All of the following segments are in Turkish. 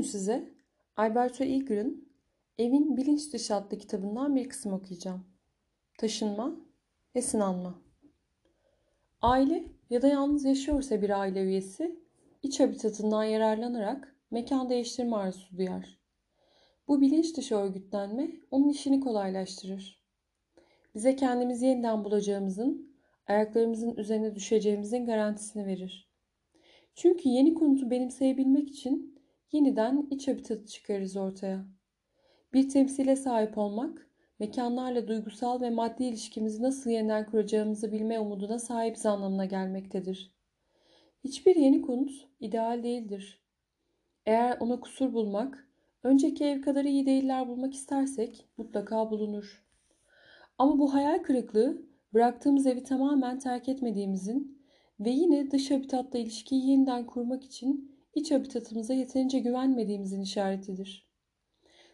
Bugün size Alberto Eager'ın Evin Bilinç Dışı adlı kitabından bir kısım okuyacağım. Taşınma ve sınanma. Aile ya da yalnız yaşıyorsa bir aile üyesi iç habitatından yararlanarak mekan değiştirme arzusu duyar. Bu bilinç dışı örgütlenme onun işini kolaylaştırır. Bize kendimizi yeniden bulacağımızın, ayaklarımızın üzerine düşeceğimizin garantisini verir. Çünkü yeni konutu benimseyebilmek için yeniden iç habitatı çıkarırız ortaya. Bir temsile sahip olmak, mekanlarla duygusal ve maddi ilişkimizi nasıl yeniden kuracağımızı bilme umuduna sahibiz anlamına gelmektedir. Hiçbir yeni konut ideal değildir. Eğer ona kusur bulmak, önceki ev kadar iyi değiller bulmak istersek mutlaka bulunur. Ama bu hayal kırıklığı bıraktığımız evi tamamen terk etmediğimizin ve yine dış habitatla ilişkiyi yeniden kurmak için iç habitatımıza yeterince güvenmediğimizin işaretidir.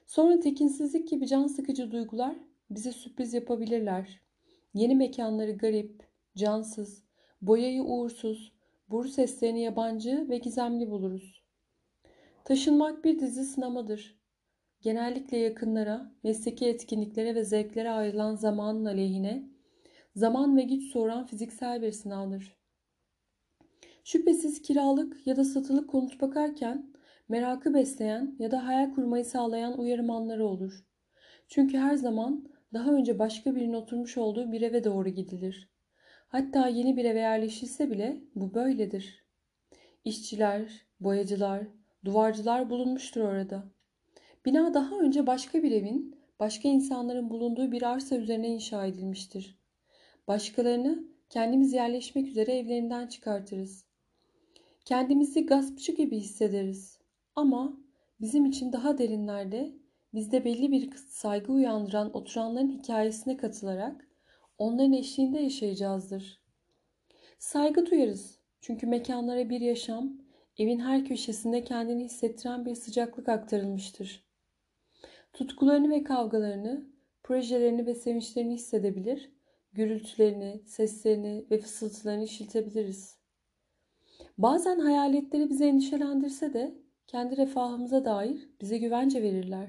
Sonra tekinsizlik gibi can sıkıcı duygular bize sürpriz yapabilirler. Yeni mekanları garip, cansız, boyayı uğursuz, boru seslerini yabancı ve gizemli buluruz. Taşınmak bir dizi sınamadır. Genellikle yakınlara, mesleki etkinliklere ve zevklere ayrılan zamanın aleyhine, zaman ve güç soğuran fiziksel bir sınavdır. Şüphesiz kiralık ya da satılık konut bakarken merakı besleyen ya da hayal kurmayı sağlayan uyarım anları olur. Çünkü her zaman daha önce başka birinin oturmuş olduğu bir eve doğru gidilir. Hatta yeni bir eve yerleşilse bile bu böyledir. İşçiler, boyacılar, duvarcılar bulunmuştur orada. Bina daha önce başka bir evin, başka insanların bulunduğu bir arsa üzerine inşa edilmiştir. Başkalarını kendimiz yerleşmek üzere evlerinden çıkartırız. Kendimizi gaspçı gibi hissederiz. Ama bizim için daha derinlerde bizde belli bir saygı uyandıran oturanların hikayesine katılarak onların eşliğinde yaşayacağızdır. Saygı duyarız. Çünkü mekanlara bir yaşam, evin her köşesinde kendini hissettiren bir sıcaklık aktarılmıştır. Tutkularını ve kavgalarını, projelerini ve sevinçlerini hissedebilir, gürültülerini, seslerini ve fısıltılarını işitebiliriz. Bazen hayaletleri bizi endişelendirse de kendi refahımıza dair bize güvence verirler.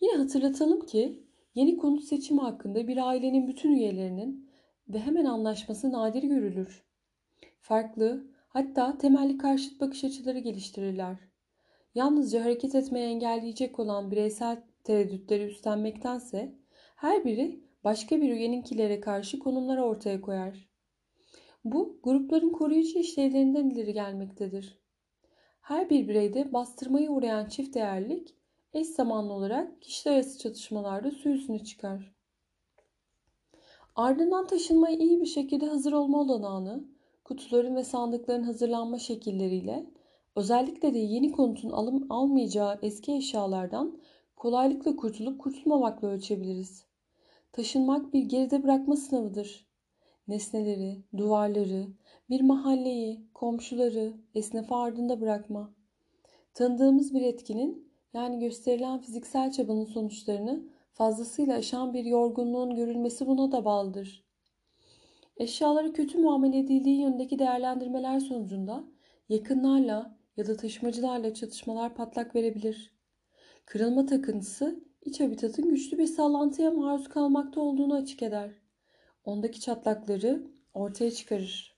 Yine hatırlatalım ki yeni konut seçimi hakkında bir ailenin bütün üyelerinin ve hemen anlaşması nadir görülür. Farklı, hatta temelli karşıt bakış açıları geliştirirler. Yalnızca hareket etmeyi engelleyecek olan bireysel tereddütleri üstlenmektense her biri başka bir üyeninkilere karşı konumlar ortaya koyar. Bu grupların koruyucu işlevlerinden ileri gelmektedir. Her bir bireyde bastırmaya uğrayan çift değerlik eş zamanlı olarak kişiler arası çatışmalarda suyusunu çıkar. Ardından taşınmaya iyi bir şekilde hazır olma olanağını, kutuların ve sandıkların hazırlanma şekilleriyle, özellikle de yeni konutun alım almayacağı eski eşyalardan kolaylıkla kurtulup kurtulmamakla ölçebiliriz. Taşınmak bir geride bırakma sınavıdır. Nesneleri, duvarları, bir mahalleyi, komşuları, esnafı ardında bırakma. Tanıdığımız bir etkinin yani gösterilen fiziksel çabanın sonuçlarını fazlasıyla aşan bir yorgunluğun görülmesi buna da bağlıdır. Eşyaları kötü muamele edildiği yönündeki değerlendirmeler sonucunda yakınlarla ya da taşımacılarla çatışmalar patlak verebilir. Kırılma takıntısı iç habitatın güçlü bir sallantıya maruz kalmakta olduğunu açık eder. Ondaki çatlakları ortaya çıkarır.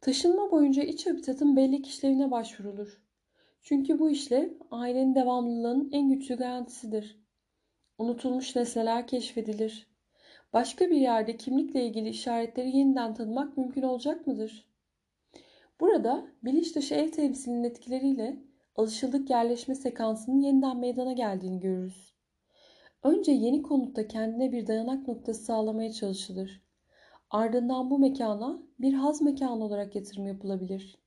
Taşınma boyunca iç habitatın bellek işlevine başvurulur. Çünkü bu işlev ailenin devamlılığının en güçlü garantisidir. Unutulmuş nesneler keşfedilir. Başka bir yerde kimlikle ilgili işaretleri yeniden tanımak mümkün olacak mıdır? Burada bilinç dışı ev temsilinin etkileriyle alışıldık yerleşme sekansının yeniden meydana geldiğini görürüz. Önce yeni konutta kendine bir dayanak noktası sağlamaya çalışılır. Ardından bu mekana bir haz mekanı olarak yatırım yapılabilir.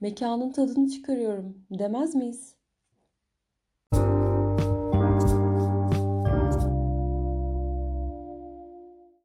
Mekanın tadını çıkarıyorum demez miyiz?